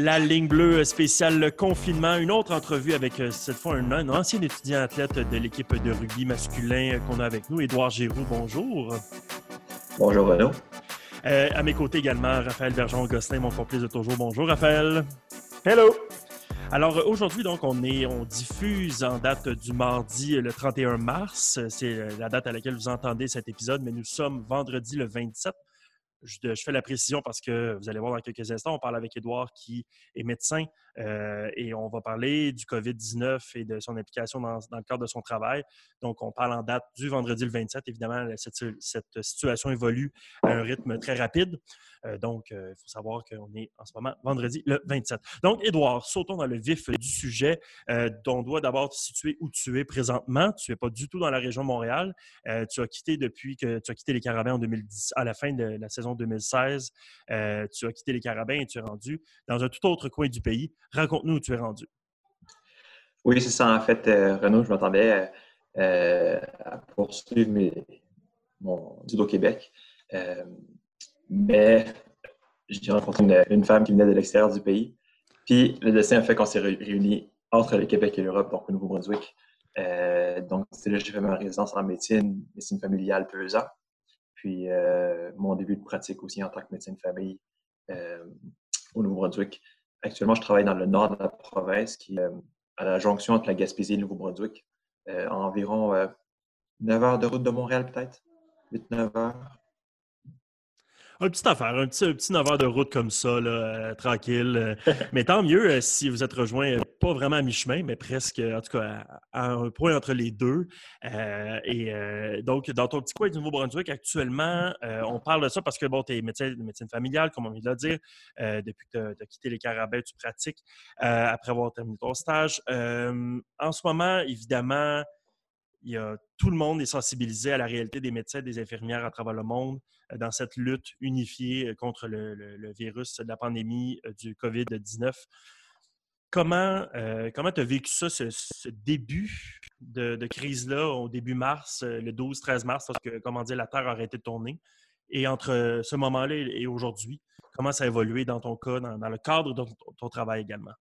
La ligne bleue spéciale confinement, une autre entrevue avec euh, cette fois un, ancien étudiant athlète de l'équipe de rugby masculin euh, qu'on a avec nous, Édouard Giroux. Bonjour. Bonjour Renaud. Euh, à mes côtés également, Raphaël Bergeron-Gosselin, mon complice de toujours. Bonjour Raphaël. Hello. Alors aujourd'hui, donc, on, est, on diffuse en date du mardi le 31 mars. C'est la date à laquelle vous entendez cet épisode, mais nous sommes vendredi le 27. Je, fais la précision parce que vous allez voir dans quelques instants, on parle avec Édouard qui est médecin euh, et on va parler du COVID-19 et de son implication dans, le cadre de son travail. Donc, on parle en date du vendredi le 27. Évidemment, cette, situation évolue à un rythme très rapide. Euh, donc, euh, il faut savoir qu'on est en ce moment vendredi le 27. Donc, Édouard, sautons dans le vif du sujet. Euh, on doit d'abord te situer où tu es présentement. Tu n'es pas du tout dans la région Montréal. tu as quitté depuis que tu as quitté les Carabins en 2010, à la fin de la saison 2016. tu as quitté les Carabins et tu es rendu dans un tout autre coin du pays. Raconte-nous où tu es rendu. Oui, c'est ça. En fait, Renaud, je m'attendais à poursuivre mon judo Québec. Mais j'ai rencontré une, femme qui venait de l'extérieur du pays. Puis le destin a fait qu'on s'est réunis entre le Québec et l'Europe, donc au Nouveau-Brunswick. Euh, donc, c'est là que j'ai fait ma résidence en médecine, médecine familiale, deux ans. Puis euh, mon début de pratique aussi en tant que médecin de famille euh, au Nouveau-Brunswick. Actuellement, je travaille dans le nord de la province, qui est à la jonction entre la Gaspésie et le Nouveau-Brunswick, environ 9 heures de route de Montréal, peut-être, 8-9 heures. Un petit affaire, un petit, petit 9 heures de route comme ça, euh, tranquille. Euh. mais tant mieux euh, si vous êtes rejoint, pas vraiment à mi-chemin, mais presque, en tout cas, à, un point entre les deux. et donc, dans ton petit coin du Nouveau-Brunswick, actuellement, on parle de ça parce que, bon, tu es médecin, médecine familiale, comme on vient de le dire. depuis que tu as, quitté les Carabins, tu pratiques après avoir terminé ton stage. en ce moment, évidemment, tout le monde est sensibilisé à la réalité des médecins et des infirmières à travers le monde euh, dans cette lutte unifiée euh, contre le, virus la pandémie euh, du COVID-19. Comment comment tu as vécu ça, ce, début de, crise-là, au début mars, le 12-13 mars, lorsque, comment dire, la Terre a arrêté de tourner? Et entre ce moment-là et aujourd'hui, comment ça a évolué dans ton cas, dans, le cadre de ton travail également?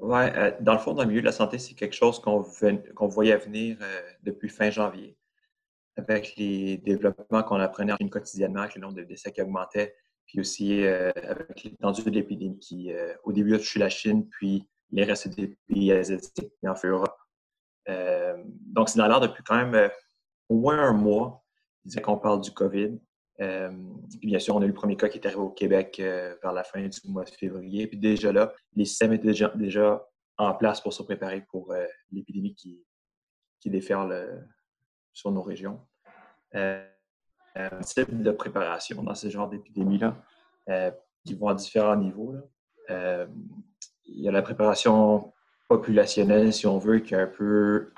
Oui, euh, dans le fond, dans le milieu de la santé, c'est quelque chose qu'on voyait venir euh, depuis fin janvier. Avec les développements qu'on apprenait quotidiennement, avec le nombre de décès qui augmentait, puis aussi euh, avec l'étendue de l'épidémie qui, au début, a touché la Chine, puis les restes des pays asiatiques, et en fait Europe. donc, c'est dans l'air depuis quand même au moins un mois qu'on parle du COVID. Euh, bien sûr, on a eu le premier cas qui est arrivé au Québec euh, vers la fin du mois de février. Puis déjà là, les systèmes étaient déjà, en place pour se préparer pour euh, l'épidémie qui, qui déferle sur nos régions. un type de préparation dans ce genre d'épidémie-là qui vont à différents niveaux. il y a la préparation populationnelle, si on veut, qui est un peu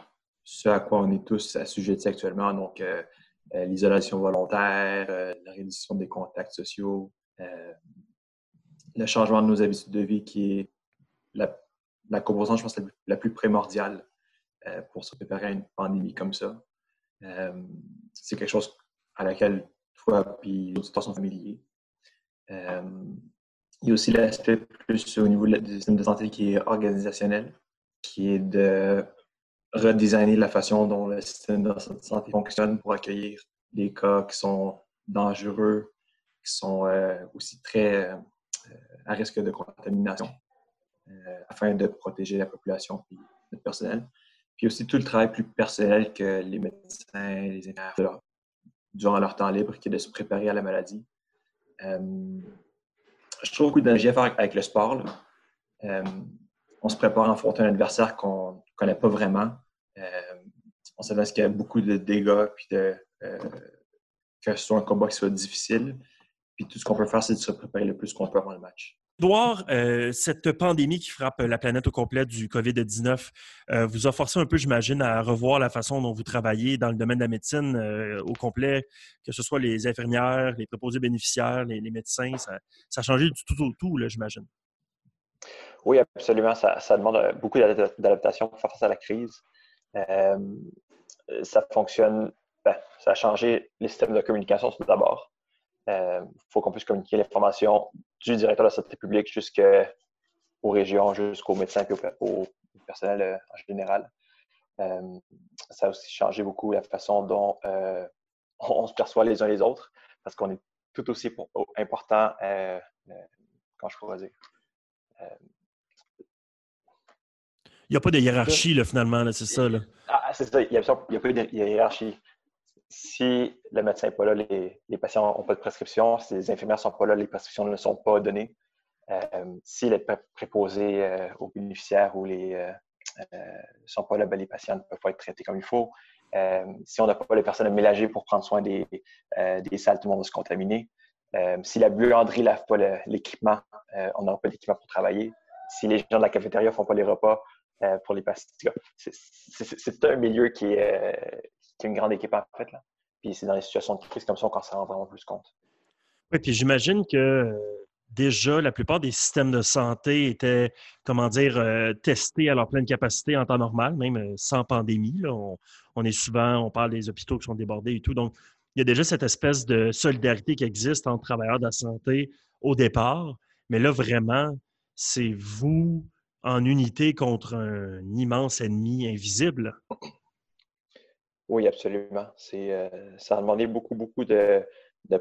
ce à quoi on est tous assujettis actuellement. Donc, l'isolation volontaire, euh, la réduction des contacts sociaux, euh, le changement de nos habitudes de vie qui est la, composante, je pense, la, plus primordiale pour se préparer à une pandémie comme ça. c'est quelque chose à laquelle toi et d'autres sont familiers. il y a aussi l'aspect plus au niveau du système de santé qui est organisationnel, qui est de redesigner la façon dont le système de santé fonctionne pour accueillir des cas qui sont dangereux, qui sont euh, aussi très euh, à risque de contamination, euh, afin de protéger la population et le personnel. Puis aussi tout le travail plus personnel que les médecins, les infirmières durant leur temps libre, qui est de se préparer à la maladie. je trouve beaucoup d'énergie à faire avec le sport. on se prépare à affronter un adversaire qu'on connaît pas vraiment. on sait qu'il y a beaucoup de dégâts puis euh, que ce soit un combat qui soit difficile. Puis tout ce qu'on peut faire, c'est de se préparer le plus qu'on peut avant le match. Edouard, euh, cette pandémie qui frappe la planète au complet du COVID-19 euh, vous a forcé un peu, j'imagine, à revoir la façon dont vous travaillez dans le domaine de la médecine au complet, que ce soit les infirmières, les préposés bénéficiaires, les, médecins. Ça, a changé du tout au tout, j'imagine. Oui, absolument. Ça, demande beaucoup d'adaptation pour faire face à la crise. ça fonctionne ben, ça a changé les systèmes de communication tout d'abord. Il faut qu'on puisse communiquer l'information du directeur de la santé publique jusqu'aux régions, jusqu'aux médecins et au, personnel en général. ça a aussi changé beaucoup la façon dont on se perçoit les uns les autres parce qu'on est tout aussi important, quand je pourrais dire, n'y a pas de hiérarchie, là, finalement, c'est ça. Là. Ah, c'est ça, il n'y a, pas de hiérarchie. Si le médecin n'est pas là, les, patients n'ont pas de prescription. Si les infirmières ne sont pas là, les prescriptions ne sont pas données. Euh, si les préposés euh, aux bénéficiaires ou les ne euh, sont pas là, ben, les patients ne peuvent pas être traités comme il faut. si on n'a pas les personnes mélanger pour prendre soin des, des salles, tout le monde va se contaminer. si la buanderie ne lave pas l'équipement, on n'aura pas d'équipement pour travailler. Si les gens de la cafétéria ne font pas les repas, euh, pour les patients. C'est un milieu qui est, euh, qui une grande équipe en fait. Là. Puis c'est dans les situations de crise comme ça qu'on s'en rend vraiment plus compte. Oui, puis j'imagine que euh, déjà, la plupart des systèmes de santé étaient, comment dire, testés à leur pleine capacité en temps normal, même sans pandémie. Là. On, est souvent, on parle des hôpitaux qui sont débordés et tout. Donc, il y a déjà cette espèce de solidarité qui existe entre travailleurs de la santé au départ. Mais là, vraiment, c'est vous, en unité contre un immense ennemi invisible? Oui, absolument. C'est, euh, ça a demandé beaucoup, beaucoup de,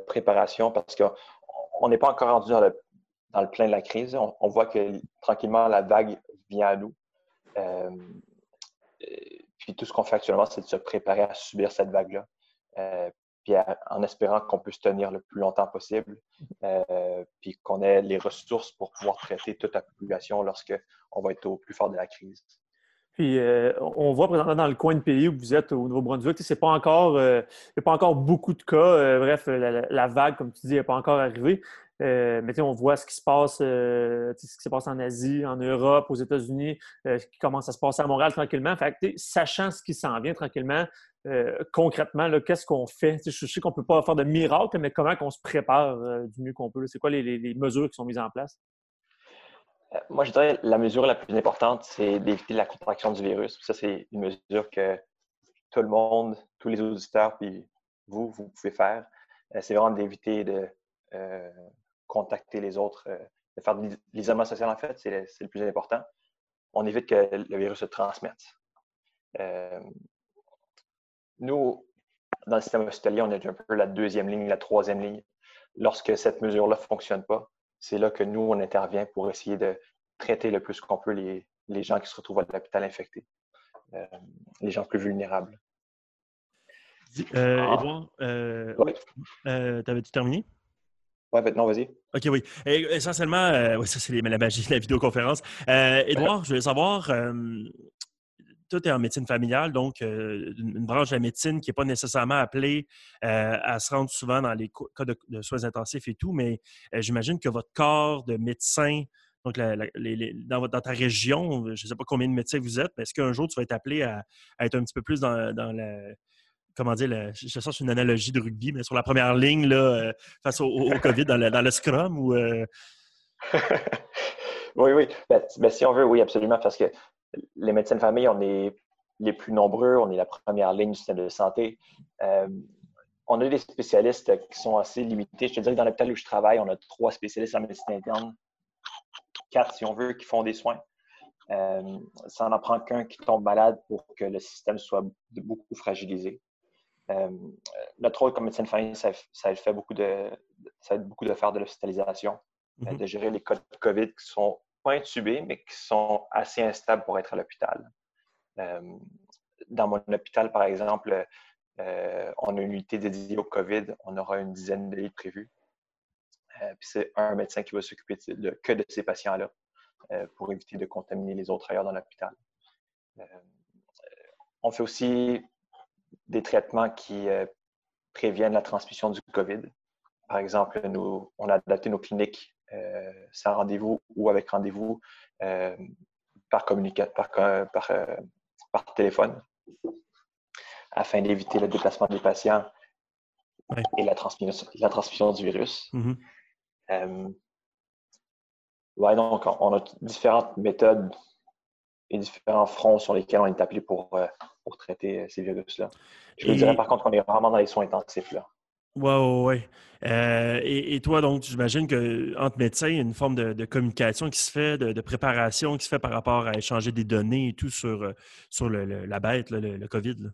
préparation parce qu'on n'est pas encore rendu dans le, plein de la crise. On, voit que tranquillement, la vague vient à nous. Euh, puis tout ce qu'on fait actuellement, c'est de se préparer à subir cette vague-là. Euh, en espérant qu'on puisse tenir le plus longtemps possible, euh, puis qu'on ait les ressources pour pouvoir traiter toute la population lorsque on va être au plus fort de la crise. Puis euh, on voit présentement dans le coin de pays où vous êtes au Nouveau-Brunswick, c'est pas euh, il n'y a pas encore beaucoup de cas. bref, la, vague, comme tu dis, n'est pas encore arrivée. mais on voit ce qui se passe, ce qui se passe en Asie, en Europe, aux États-Unis, qui commence à se passer à Montréal tranquillement. Fait sachant ce qui s'en vient tranquillement, euh, concrètement, qu'est-ce qu'on fait? Je sais qu'on ne peut pas faire de miracle, mais comment on se prépare euh, du mieux qu'on peut? C'est quoi les, mesures qui sont mises en place? Euh, moi, je dirais la mesure la plus importante, c'est d'éviter la contraction du virus. Ça, c'est une mesure que tout le monde, tous les auditeurs, puis vous, vous pouvez faire. c'est vraiment d'éviter de contacter les autres, de faire de l'isolement social, en fait, c'est le, plus important. On évite que le virus se transmette. Nous, dans le système hospitalier, on est un peu la deuxième ligne, la troisième ligne. Lorsque cette mesure-là ne fonctionne pas, c'est là que nous, on intervient pour essayer de traiter le plus qu'on peut les, gens qui se retrouvent à l'hôpital infectés, euh, les gens plus vulnérables. Euh, Edouard, euh, euh t'avais-tu terminé? Oui, maintenant, vas-y. OK, oui. essentiellement, ça, c'est la magie de la vidéoconférence. Edouard, je voulais savoir, tout est en médecine familiale, donc euh, une, branche de la médecine qui n'est pas nécessairement appelée euh, à se rendre souvent dans les cas de, soins intensifs et tout, mais euh, j'imagine que votre corps de médecin, donc dans, ta région, je ne sais pas combien de médecins vous êtes, mais est-ce qu'un jour tu vas être appelé à, être un petit peu plus dans, la comment dire, je cherche une analogie de rugby, mais sur la première ligne là, face au, COVID, dans le, scrum ou. oui, oui. Ben, ben, si on veut, oui, absolument, parce que les médecins de famille, on est les plus nombreux, on est la première ligne du système de santé. Euh, on a des spécialistes qui sont assez limités. Je te dirais que dans l'hôpital où je travaille, on a trois spécialistes en médecine interne, quatre si on veut, qui font des soins. Euh, ça n'en prend qu'un qui tombe malade pour que le système soit beaucoup fragilisé. Euh, notre rôle comme médecin de famille, ça, ça, fait beaucoup de, ça aide beaucoup de faire de l'hospitalisation, mm-hmm. de gérer les cas de COVID qui sont intubés, mais qui sont assez instables pour être à l'hôpital. Euh, dans mon hôpital, par exemple, euh, on a une unité dédiée au COVID. On aura une dizaine de lits prévus. Euh, c'est un médecin qui va s'occuper que de ces patients-là pour éviter de contaminer les autres ailleurs dans l'hôpital. on fait aussi des traitements qui préviennent la transmission du COVID. Par exemple, nous, on a adapté nos cliniques sans rendez-vous ou avec rendez-vous euh, par, par, par, euh, par, téléphone afin d'éviter le déplacement des patients et la transmission, la transmission du virus. Mm-hmm. donc, on a différentes méthodes et différents fronts sur lesquels on est appelé pour, pour traiter ces virus-là. Je vous dirais par contre qu'on est vraiment dans les soins intensifs. Là. Oui, oui, oui. et, toi, donc, j'imagine qu'entre médecins, il y a une forme de, communication qui se fait, de, préparation qui se fait par rapport à échanger des données et tout sur, euh, sur la bête, le, COVID.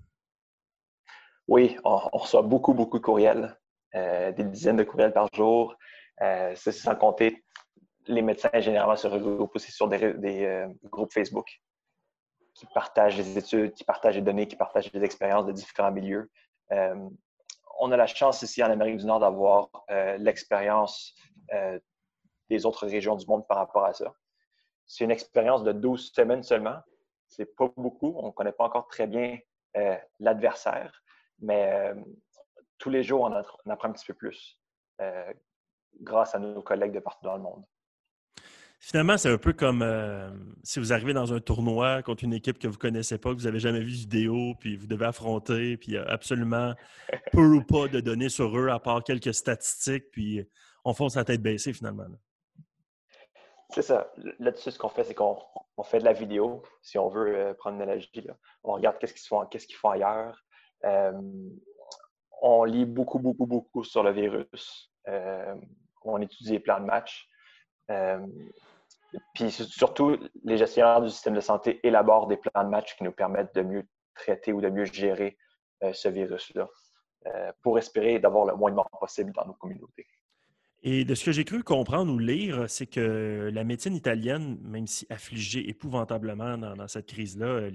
Oui, on, reçoit beaucoup, beaucoup de courriels, euh, des dizaines de courriels par jour. Euh, c'est sans compter, les médecins généralement se regroupent aussi sur des, groupes Facebook qui partagent des études, qui partagent des données, qui partagent des expériences de différents milieux on a la chance ici en Amérique du Nord d'avoir euh, l'expérience euh, des autres régions du monde par rapport à ça. C'est une expérience de 12 semaines seulement. C'est pas beaucoup. On ne connaît pas encore très bien euh, l'adversaire, mais tous les jours, on, on, apprend un petit peu plus grâce à nos collègues de partout dans le monde. Finalement, c'est un peu comme euh, si vous arrivez dans un tournoi contre une équipe que vous ne connaissez pas, que vous n'avez jamais vu vidéo, puis vous devez affronter, puis il n'y a absolument peu ou pas de données sur eux, à part quelques statistiques, puis on fonce la tête baissée finalement. C'est ça. Là-dessus, ce qu'on fait, c'est qu'on fait de la vidéo, si on veut euh, prendre une analogie. On regarde qu'est-ce qu'ils font, font ailleurs. Euh, on lit beaucoup, beaucoup, beaucoup sur le virus. on étudie les plans de match. Puis surtout, les gestionnaires du système de santé élaborent des plans de match qui nous permettent de mieux traiter ou de mieux gérer euh, ce virus-là euh, pour espérer d'avoir le moins de morts possible dans nos communautés. Et de ce que j'ai cru comprendre ou lire, c'est que la médecine italienne, même si affligée épouvantablement dans, cette crise-là,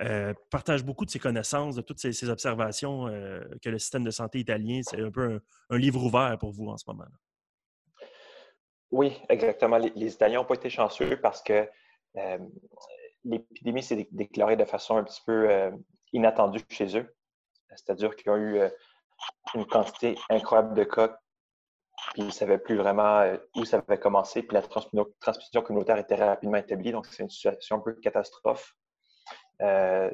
euh, partage beaucoup de ses connaissances, de toutes ces, observations que le système de santé italien, c'est un peu un, livre ouvert pour vous en ce moment. -là. Oui, exactement. Les, Italiens n'ont pas été chanceux parce que euh, l'épidémie s'est déclarée de façon un petit peu euh, inattendue chez eux. C'est-à-dire qu'ils ont eu euh, une quantité incroyable de cas, puis ils ne savaient plus vraiment où ça avait commencé, puis la transmission communautaire était rapidement établie, donc c'est une situation un peu catastrophe.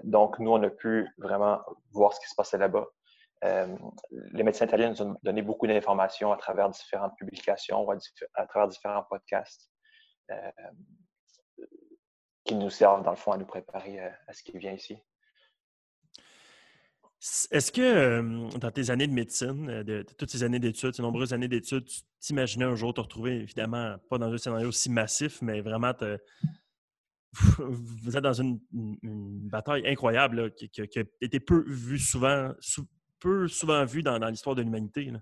donc, nous, on a pu vraiment voir ce qui se passait là-bas. Euh, les médecins italiens nous ont donné beaucoup d'informations à travers différentes publications, à, travers différents podcasts euh, qui nous servent, dans le fond, à nous préparer euh, à, ce qui vient ici. Est-ce que dans tes années de médecine, de, toutes ces années d'études, ces nombreuses années d'études, tu t'imaginais un jour te retrouver, évidemment, pas dans un scénario aussi massif, mais vraiment vous êtes dans une, bataille incroyable qui, qui, a été peu vue souvent, peu souvent vu dans, l'histoire de l'humanité.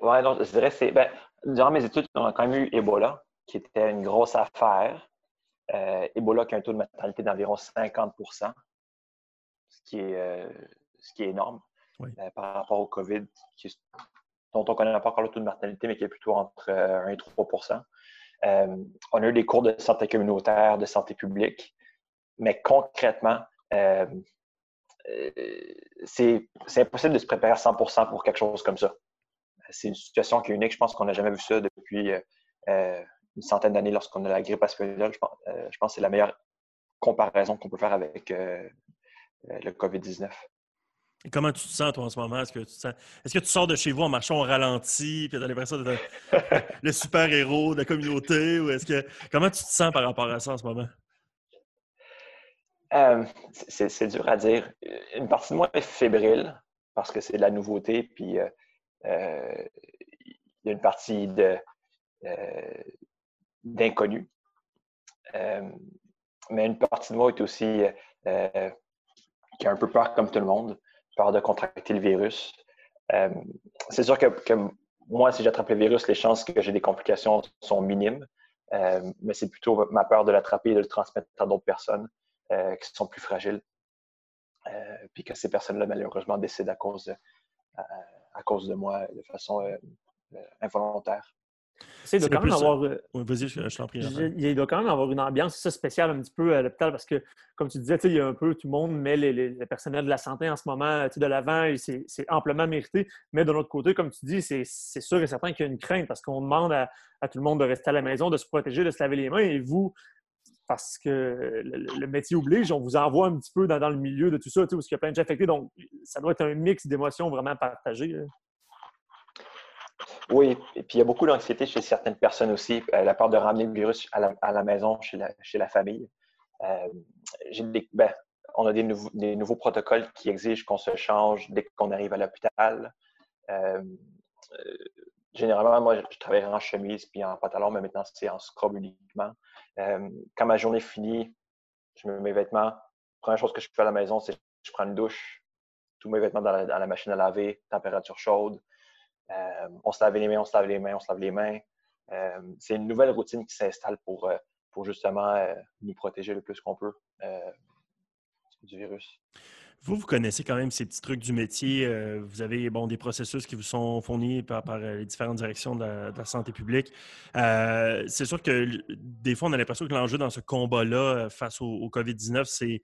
Oui, donc je dirais c'est. Ben, durant mes études, on a quand même eu Ebola, qui était une grosse affaire. Euh, Ebola qui a un taux de mortalité d'environ 50 ce qui est, euh, ce qui est énorme euh, par rapport au COVID, dont on ne connaît pas encore le taux de mortalité, mais qui est plutôt entre 1 et 3% On a eu des cours de santé communautaire, de santé publique, mais concrètement, c'est impossible de se préparer à 100 pour quelque chose comme ça. C'est une situation qui est unique. Je pense qu'on n'a jamais vu ça depuis euh, euh, une centaine d'années lorsqu'on a la grippe espagnole. Je pense, je pense que c'est la meilleure comparaison qu'on peut faire avec le COVID-19. Et comment tu te sens, toi, en ce moment? Est-ce que tu, sens... Est que tu sors de chez vous en marchant au ralenti, puis tu as l'impression d'être le super-héros de la communauté? Ou est-ce que... Comment tu te sens par rapport à ça en ce moment? Euh, c'est dur à dire. Une partie de moi est fébrile parce que c'est de la nouveauté, puis euh, euh, il y a une partie d'inconnu. mais une partie de moi est aussi qui a un peu peur, comme tout le monde, peur de contracter le virus. c'est sûr que, que, moi, si j'attrape le virus, les chances que j'ai des complications sont minimes, mais c'est plutôt ma peur de l'attraper et de le transmettre à d'autres personnes. Euh, qui sont plus fragiles. Euh, puis que ces personnes-là, malheureusement, décident à cause de, à, cause de moi de façon euh, involontaire. Il doit, quand même avoir, il doit quand même avoir une ambiance spéciale un petit peu à l'hôpital parce que, comme tu disais, il y a un peu tout le monde met les, les, personnels de la santé en ce moment de l'avant et c'est amplement mérité. Mais de l'autre côté, comme tu dis, c'est sûr et certain qu'il y a une crainte parce qu'on demande à, à, tout le monde de rester à la maison, de se protéger, de se laver les mains. Et vous, parce que le, métier oblige, on vous envoie un petit peu dans, le milieu de tout ça, où il y a plein de gens affectés. Donc, ça doit être un mix d'émotions vraiment partagées. Oui, et puis il y a beaucoup d'anxiété chez certaines personnes aussi, euh, la peur de ramener le virus à la, maison, chez la, famille. Euh, ben, on a des, nouveaux protocoles qui exigent qu'on se change dès qu'on arrive à l'hôpital. Généralement, moi, je travaille en chemise puis en pantalon, mais maintenant, c'est en scrub uniquement. quand ma journée finit, je mets mes vêtements. Première chose que je fais à la maison, c'est je prends une douche, tous mes vêtements dans la, machine à laver, température chaude. on se lave les mains, on se lave les mains, on se lave les mains. c'est une nouvelle routine qui s'installe pour, pour justement nous protéger le plus qu'on peut du virus. Vous, vous connaissez quand même ces petits trucs du métier. Euh, vous avez bon, des processus qui vous sont fournis par, euh, les différentes directions de la, santé publique. Euh, c'est sûr que des fois, on a l'impression que l'enjeu dans ce combat-là face au, COVID-19, c'est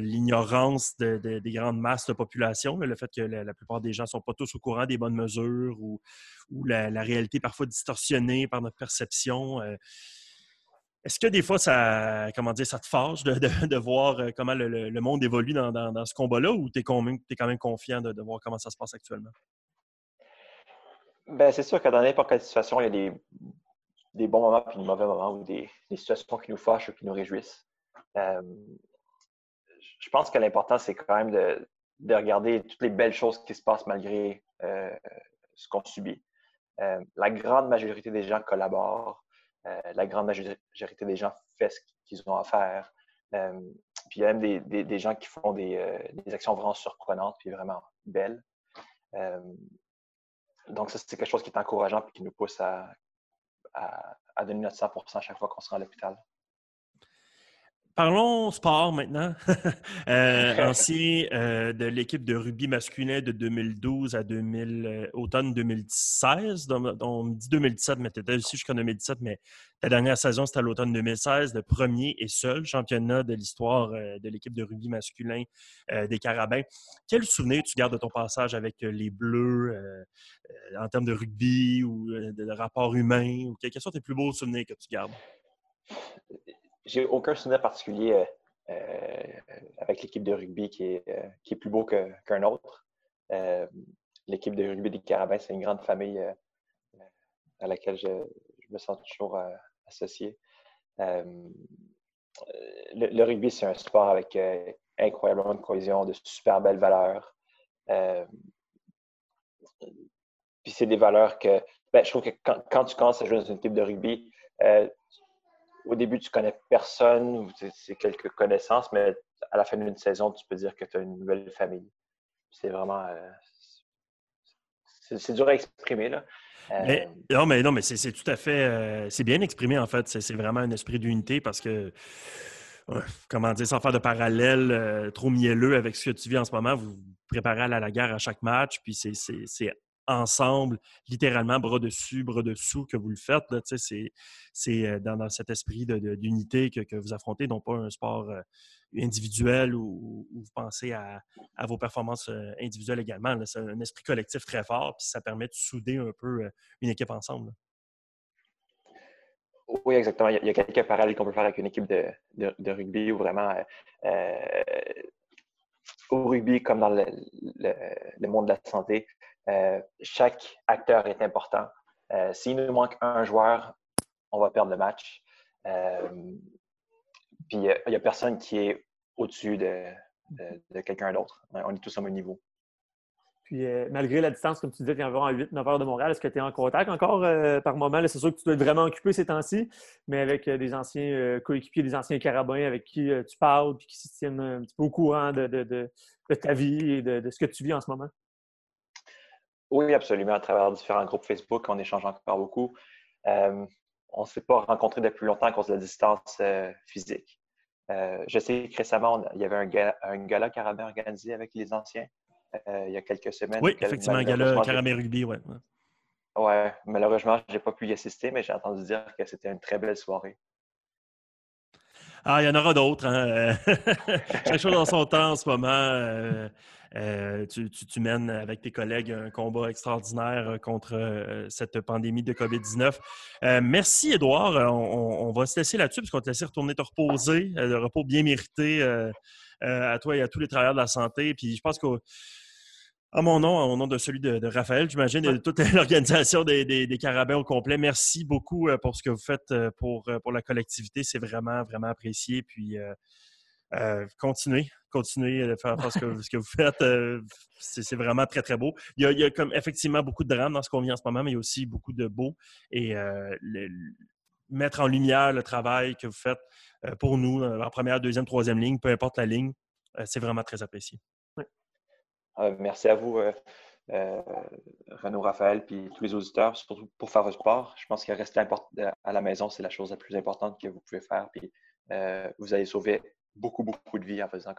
l'ignorance des grandes masses de population, le fait que la, plupart des gens ne sont pas tous au courant des bonnes mesures ou, la, la, réalité parfois distorsionnée par notre perception. Est-ce que des fois, ça, comment dire, ça te fâche de, voir euh, comment le, monde évolue dans, ce combat-là ou tu es, quand même confiant de, voir comment ça se passe actuellement? Ben, c'est sûr que dans n'importe quelle situation, il y a des, bons moments et des mauvais moments ou des, situations qui nous fâchent ou qui nous réjouissent. Euh, je pense que l'important, c'est quand même de, regarder toutes les belles choses qui se passent malgré euh, ce qu'on subit. la grande majorité des gens collaborent. Euh, la grande majorité des gens font ce qu'ils ont à faire. Euh, puis il y a même des, gens qui font euh, des, actions vraiment surprenantes puis vraiment belles. donc, ça, c'est quelque chose qui est encourageant et qui nous pousse à, à donner notre 100% à chaque fois qu'on se rend à l'hôpital. Parlons sport maintenant. euh, ancien euh, de l'équipe de rugby masculin de 2012 à 2000, euh, automne 2016. on me dit 2017, mais tu étais aussi jusqu'en 2017, mais ta dernière saison, c'était à l'automne 2016, le premier et seul championnat de l'histoire de l'équipe de rugby masculin des Carabins. Quel souvenir tu gardes de ton passage avec les Bleus en termes de rugby ou de, rapport humain? Ou quels sont tes plus beaux souvenirs que tu gardes? J'ai aucun souvenir particulier euh, euh, avec l'équipe de rugby qui est, euh, qui est plus beau qu'un autre. l'équipe de rugby des Carabins, c'est une grande famille à laquelle je, me sens toujours associé. Le, rugby, c'est un sport avec incroyablement de cohésion, de super belles valeurs. puis c'est des valeurs que ben, je trouve que quand, quand, tu commences à jouer dans une équipe de rugby, au début, tu connais personne c'est quelques connaissances, mais à la fin d'une saison, tu peux dire que tu as une nouvelle famille. C'est vraiment. Euh, c'est dur à exprimer, là. Mais, euh, non, mais non, mais c'est tout à fait. Euh, c'est bien exprimé, en fait. C'est vraiment un esprit d'unité parce que. comment dire, sans faire de parallèle trop mielleux avec ce que tu vis en ce moment, vous vous préparez à la guerre à chaque match, puis c'est ensemble, littéralement, bras dessus, bras dessous, que vous le faites. C'est euh, dans, cet esprit d'unité que, vous affrontez, non pas un sport euh, individuel où, vous pensez à, vos performances euh, individuelles également. C'est un esprit collectif très fort, puis ça permet de souder un peu une équipe ensemble. Oui, exactement. Il y a, quelques parallèles qu'on peut faire avec une équipe de, rugby où vraiment, au rugby comme dans le monde de la santé, euh, chaque acteur est important. Euh, s'il nous manque un joueur, on va perdre le match. Euh, puis il n'y a, personne qui est au-dessus de, quelqu'un d'autre. On est tous au même niveau. Puis malgré la distance, comme tu disais, tu es environ à 8-9 heures de Montréal, est-ce que tu es en contact encore par moment? C'est sûr que tu dois être vraiment occupé ces temps-ci, mais avec des anciens coéquipiers, des anciens carabins avec qui tu parles, puis qui se tiennent un petit peu au courant de, ta vie et de, ce que tu vis en ce moment. Oui, absolument. À travers différents groupes Facebook, on échange encore beaucoup. Euh, on ne s'est pas rencontrés depuis longtemps à cause de la distance euh, physique. Euh, je sais que récemment, il y avait un, gala, un gala carabin organisé avec les anciens il y a quelques semaines. Oui, effectivement, un gala carabin rugby, oui. Oui, malheureusement, je n'ai pas pu y assister, mais j'ai entendu dire que c'était une très belle soirée. Ah, il y en aura d'autres. Hein? Chaque chose dans son temps en ce moment. Euh, tu, mènes avec tes collègues un combat extraordinaire euh, contre euh, cette pandémie de COVID-19. merci, Edouard. On, va se laisser là-dessus parce qu'on te laisser retourner te reposer. le repos bien mérité à toi et à tous les travailleurs de la santé. Puis je pense qu'au à mon nom, au nom de celui de, Raphaël, j'imagine, et de toute l'organisation des, Carabins au complet, merci beaucoup pour ce que vous faites pour, pour la collectivité. C'est vraiment, vraiment apprécié. Puis euh, continuez, continuez de faire, ce, que, vous faites. Euh, c'est vraiment très, très beau. Il y, a, comme effectivement beaucoup de drames dans ce qu'on vit en ce moment, mais il y a aussi beaucoup de beau. Et mettre en lumière le travail que vous faites pour nous en première, deuxième, troisième ligne, peu importe la ligne, c'est vraiment très apprécié. merci à vous. Euh, Renaud Raphaël, puis tous les auditeurs, surtout pour faire le sport. Je pense que rester à la maison, c'est la chose la plus importante que vous pouvez faire. Puis euh, vous allez sauver beaucoup, beaucoup de vies en faisant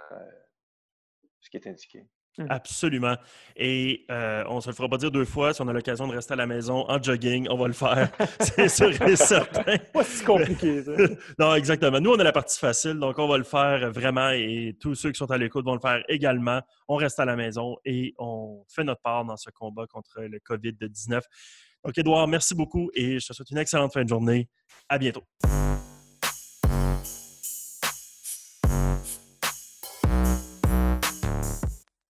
ce qui est indiqué. Mmh. Absolument. Et euh, on ne se le fera pas dire deux fois. Si on a l'occasion de rester à la maison en jogging, on va le faire. c'est sûr et certain. Pas si compliqué, ça. non, exactement. Nous, on a la partie facile, donc on va le faire vraiment et tous ceux qui sont à l'écoute vont le faire également. On reste à la maison et on fait notre part dans ce combat contre le COVID-19. Donc, Edouard, merci beaucoup et je te souhaite une excellente fin de journée. À bientôt.